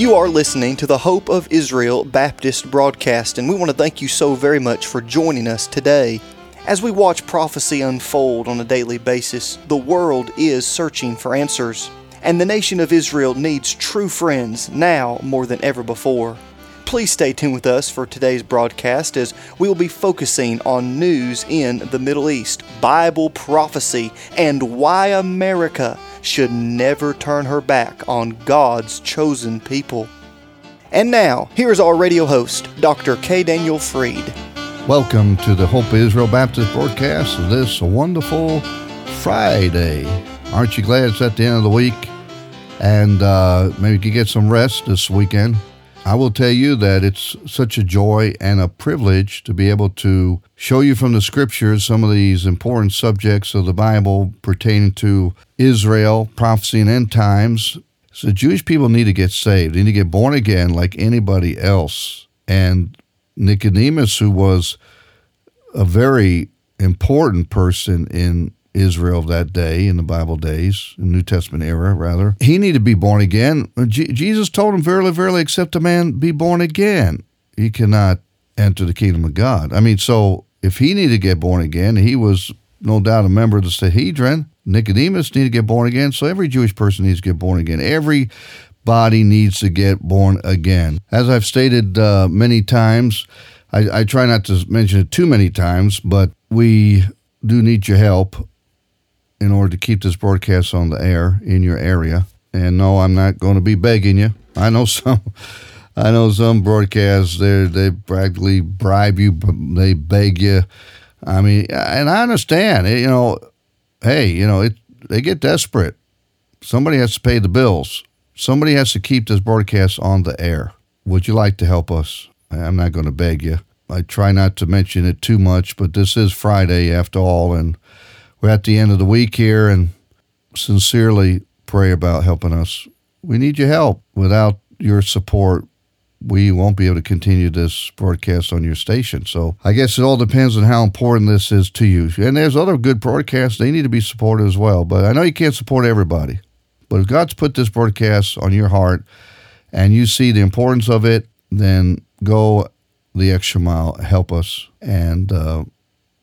You are listening to the Hope of Israel Baptist broadcast, and we want to thank you so very much for joining us today. As we watch prophecy unfold on a daily basis, the world is searching for answers, and the nation of Israel needs true friends now more than ever before. Please stay tuned with us for today's broadcast as we will be focusing on news in the Middle East, Bible prophecy, and why America should never turn her back on God's chosen people. And now, here's our radio host, Dr. K. Daniel Freed. Welcome to the Hope Israel Baptist broadcast this wonderful Friday. Aren't you glad it's at the end of the week? And uh, maybe you get some rest this weekend. I will tell you that it's such a joy and a privilege to be able to show you from the scriptures some of these important subjects of the Bible pertaining to Israel, prophecy, and end times. So, Jewish people need to get saved, they need to get born again like anybody else. And Nicodemus, who was a very important person in Israel of that day, in the Bible days, in New Testament era, rather. He needed to be born again. G- Jesus told him, Verily, verily, except a man be born again, he cannot enter the kingdom of God. I mean, so if he needed to get born again, he was no doubt a member of the Sanhedrin. Nicodemus needed to get born again, so every Jewish person needs to get born again. Every body needs to get born again. As I've stated uh, many times, I, I try not to mention it too many times, but we do need your help in order to keep this broadcast on the air in your area. And no, I'm not going to be begging you. I know some. I know some broadcasts they they practically bribe you, they beg you. I mean, and I understand. You know, hey, you know, it they get desperate. Somebody has to pay the bills. Somebody has to keep this broadcast on the air. Would you like to help us? I'm not going to beg you. I try not to mention it too much, but this is Friday after all, and we're at the end of the week here and sincerely pray about helping us. We need your help. Without your support, we won't be able to continue this broadcast on your station. So I guess it all depends on how important this is to you. And there's other good broadcasts, they need to be supported as well. But I know you can't support everybody. But if God's put this broadcast on your heart and you see the importance of it, then go the extra mile, help us, and uh,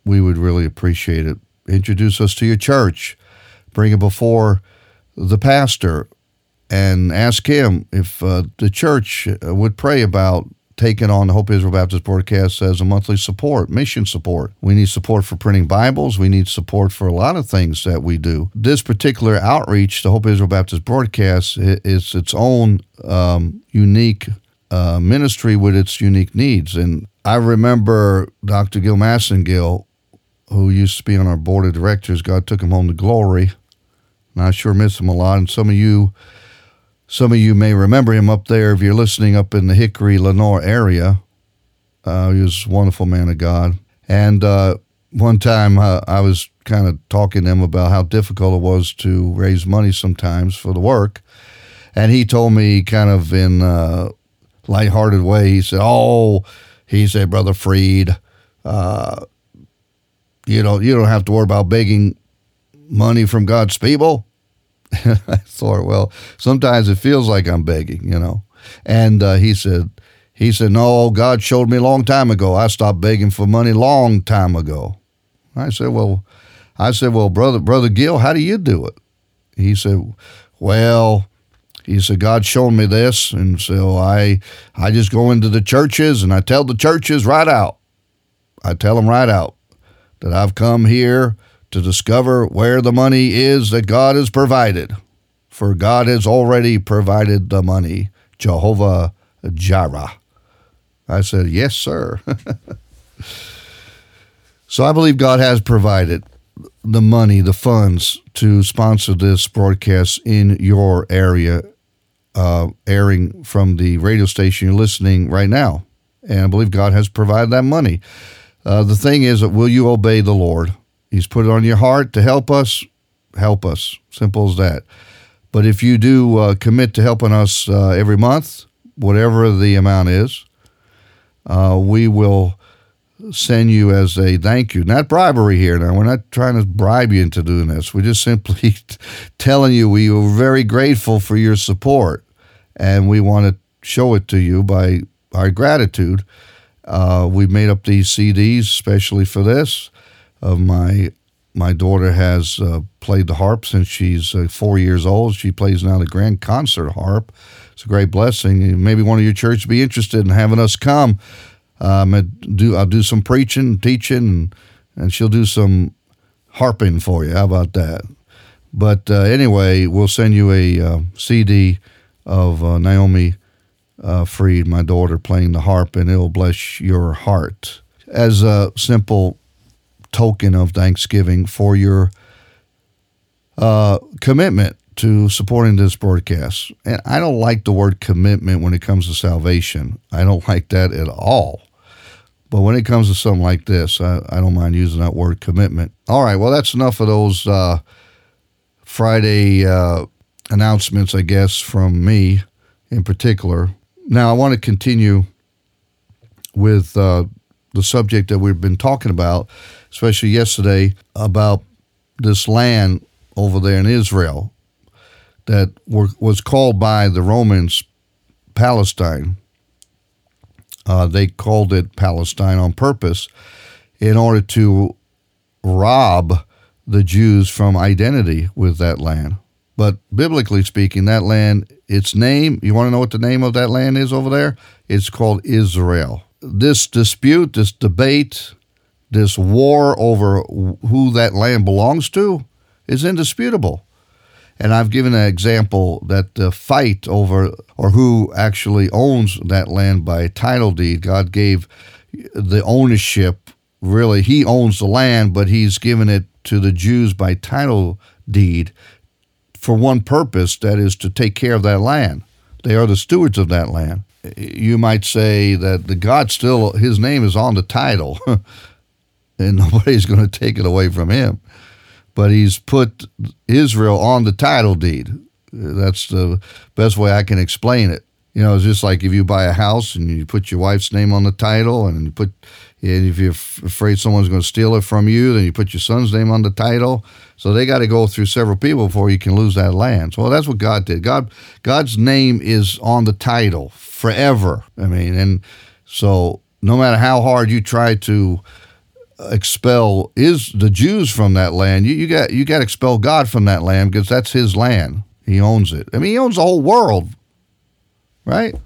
we would really appreciate it introduce us to your church, bring it before the pastor, and ask him if uh, the church uh, would pray about taking on the Hope Israel Baptist broadcast as a monthly support, mission support. We need support for printing Bibles. We need support for a lot of things that we do. This particular outreach, the Hope Israel Baptist broadcast, is its own um, unique uh, ministry with its unique needs. And I remember Dr. Gil Massengill who used to be on our board of directors. God took him home to glory. And I sure miss him a lot. And some of you, some of you may remember him up there if you're listening up in the Hickory Lenoir area. Uh, he was a wonderful man of God. And uh, one time uh, I was kind of talking to him about how difficult it was to raise money sometimes for the work. And he told me, kind of in a lighthearted way, he said, Oh, he said, Brother Freed, uh, you know, you don't have to worry about begging money from God's people. I thought, well, sometimes it feels like I'm begging, you know. And uh, he said, he said, no, God showed me a long time ago. I stopped begging for money a long time ago. I said, well, I said, well, brother, brother Gil, how do you do it? He said, well, he said, God showed me this, and so I, I just go into the churches and I tell the churches right out. I tell them right out that I've come here to discover where the money is that God has provided. For God has already provided the money, Jehovah Jireh. I said, Yes, sir. so I believe God has provided the money, the funds to sponsor this broadcast in your area, uh, airing from the radio station you're listening right now. And I believe God has provided that money. Uh, the thing is, will you obey the Lord? He's put it on your heart to help us. Help us. Simple as that. But if you do uh, commit to helping us uh, every month, whatever the amount is, uh, we will send you as a thank you. Not bribery here. Now, we're not trying to bribe you into doing this. We're just simply telling you we are very grateful for your support. And we want to show it to you by our gratitude. Uh, we made up these CDs especially for this. Of my my daughter has uh, played the harp since she's uh, four years old. She plays now the grand concert harp. It's a great blessing. Maybe one of your churches be interested in having us come. Um, do I'll do some preaching, teaching, and, and she'll do some harping for you. How about that? But uh, anyway, we'll send you a uh, CD of uh, Naomi uh, Freed, my daughter, playing the harp, and it'll bless your heart. As a simple token of thanksgiving for your uh, commitment to supporting this broadcast. And I don't like the word commitment when it comes to salvation. I don't like that at all. But when it comes to something like this, I, I don't mind using that word commitment. All right, well, that's enough of those uh, Friday uh, announcements, I guess, from me in particular. Now, I want to continue with uh, the subject that we've been talking about, especially yesterday, about this land over there in Israel that were, was called by the Romans Palestine. Uh, they called it Palestine on purpose in order to rob the Jews from identity with that land. But biblically speaking, that land, its name, you want to know what the name of that land is over there? It's called Israel. This dispute, this debate, this war over who that land belongs to is indisputable. And I've given an example that the fight over or who actually owns that land by title deed, God gave the ownership. Really, He owns the land, but He's given it to the Jews by title deed for one purpose that is to take care of that land. They are the stewards of that land. You might say that the God still, His name is on the title, and nobody's going to take it away from Him but he's put Israel on the title deed. That's the best way I can explain it. You know, it's just like if you buy a house and you put your wife's name on the title, and you put, and if you're afraid someone's going to steal it from you, then you put your son's name on the title. So they got to go through several people before you can lose that land. So well, that's what God did. God, God's name is on the title forever. I mean, and so no matter how hard you try to expel is the Jews from that land. You, you got you got to expel God from that land because that's His land. He owns it. I mean, He owns the whole world, right?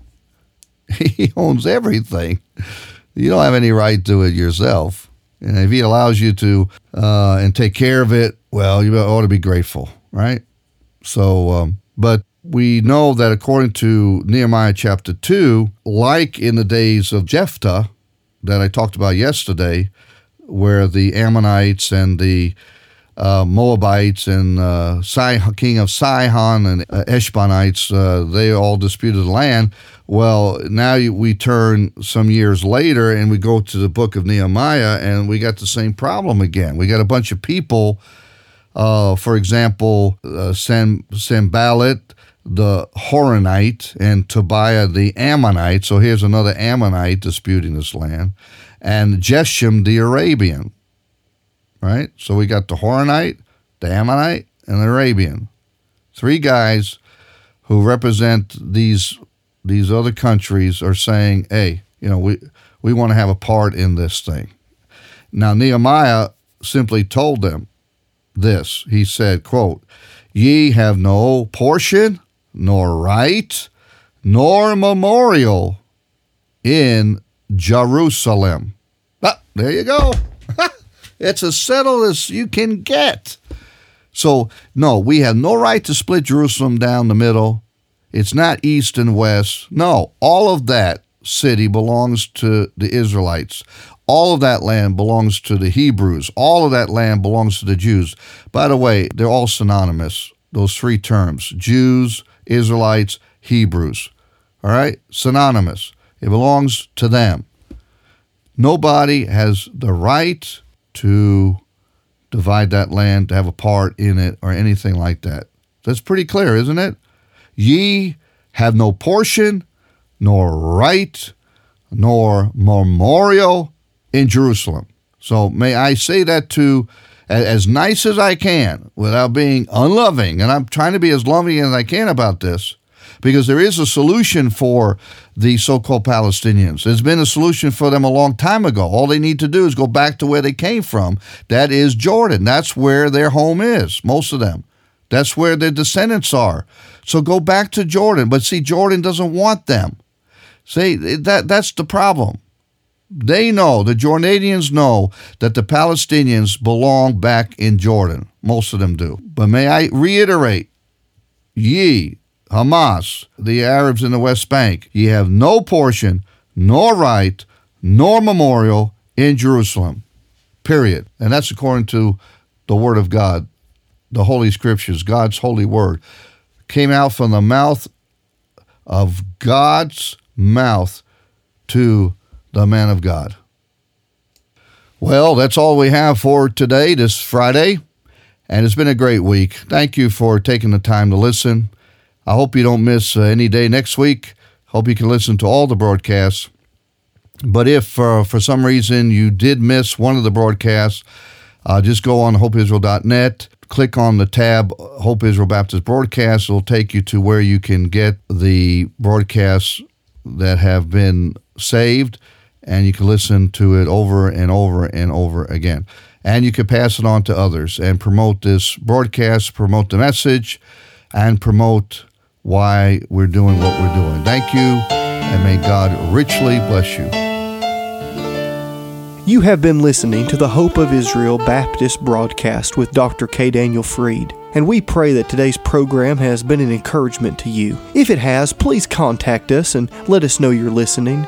He owns everything. You don't have any right to it yourself. And if He allows you to uh, and take care of it, well, you ought to be grateful, right? So, um, but we know that according to Nehemiah chapter 2, like in the days of Jephthah that I talked about yesterday, where the Ammonites and the uh, Moabites and uh, king of Sihon and uh, Heshbonites, uh, they all disputed the land. Well, now we turn some years later and we go to the book of Nehemiah and we got the same problem again. We got a bunch of people, uh, for example, uh, Sam, the Horonite, and Tobiah the Ammonite. So here's another Ammonite disputing this land and Geshem the Arabian. Right? So we got the Horonite, the Ammonite, and the Arabian. Three guys who represent these these other countries are saying, hey, you know, we we want to have a part in this thing. Now Nehemiah simply told them this. He said, quote, Ye have no portion, nor right, nor memorial in Jerusalem. Ah, there you go. it's as settled as you can get. So, no, we have no right to split Jerusalem down the middle. It's not east and west. No, all of that city belongs to the Israelites. All of that land belongs to the Hebrews. All of that land belongs to the Jews. By the way, they're all synonymous, those three terms Jews, Israelites, Hebrews. All right? Synonymous. It belongs to them. Nobody has the right to divide that land, to have a part in it, or anything like that. That's pretty clear, isn't it? Ye have no portion, nor right, nor memorial in Jerusalem. So may I say that to as nice as I can without being unloving, and I'm trying to be as loving as I can about this. Because there is a solution for the so called Palestinians. There's been a solution for them a long time ago. All they need to do is go back to where they came from. That is Jordan. That's where their home is, most of them. That's where their descendants are. So go back to Jordan. But see, Jordan doesn't want them. See, that, that's the problem. They know, the Jordanians know that the Palestinians belong back in Jordan. Most of them do. But may I reiterate, ye, Hamas, the Arabs in the West Bank, ye have no portion, nor right, nor memorial in Jerusalem. Period. And that's according to the Word of God, the Holy Scriptures, God's holy Word. Came out from the mouth of God's mouth to the man of God. Well, that's all we have for today, this Friday, and it's been a great week. Thank you for taking the time to listen. I hope you don't miss uh, any day next week. Hope you can listen to all the broadcasts. But if uh, for some reason you did miss one of the broadcasts, uh, just go on hopeisrael.net, click on the tab Hope Israel Baptist Broadcast. It'll take you to where you can get the broadcasts that have been saved and you can listen to it over and over and over again. And you can pass it on to others and promote this broadcast, promote the message, and promote why we're doing what we're doing. Thank you, and may God richly bless you. You have been listening to the Hope of Israel Baptist broadcast with Dr. K. Daniel Freed, and we pray that today's program has been an encouragement to you. If it has, please contact us and let us know you're listening.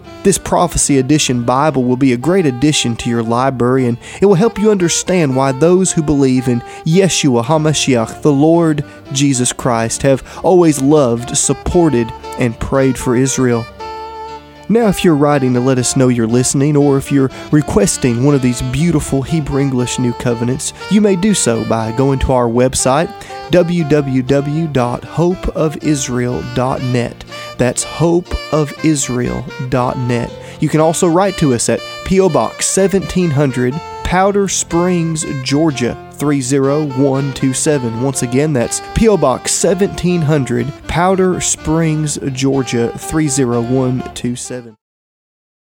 This Prophecy Edition Bible will be a great addition to your library and it will help you understand why those who believe in Yeshua HaMashiach, the Lord Jesus Christ, have always loved, supported, and prayed for Israel. Now, if you're writing to let us know you're listening, or if you're requesting one of these beautiful Hebrew English New Covenants, you may do so by going to our website, www.hopeofisrael.net. That's hopeofisrael.net. You can also write to us at P.O. Box 1700, Powder Springs, Georgia 30127. Once again, that's P.O. Box 1700, Powder Springs, Georgia 30127.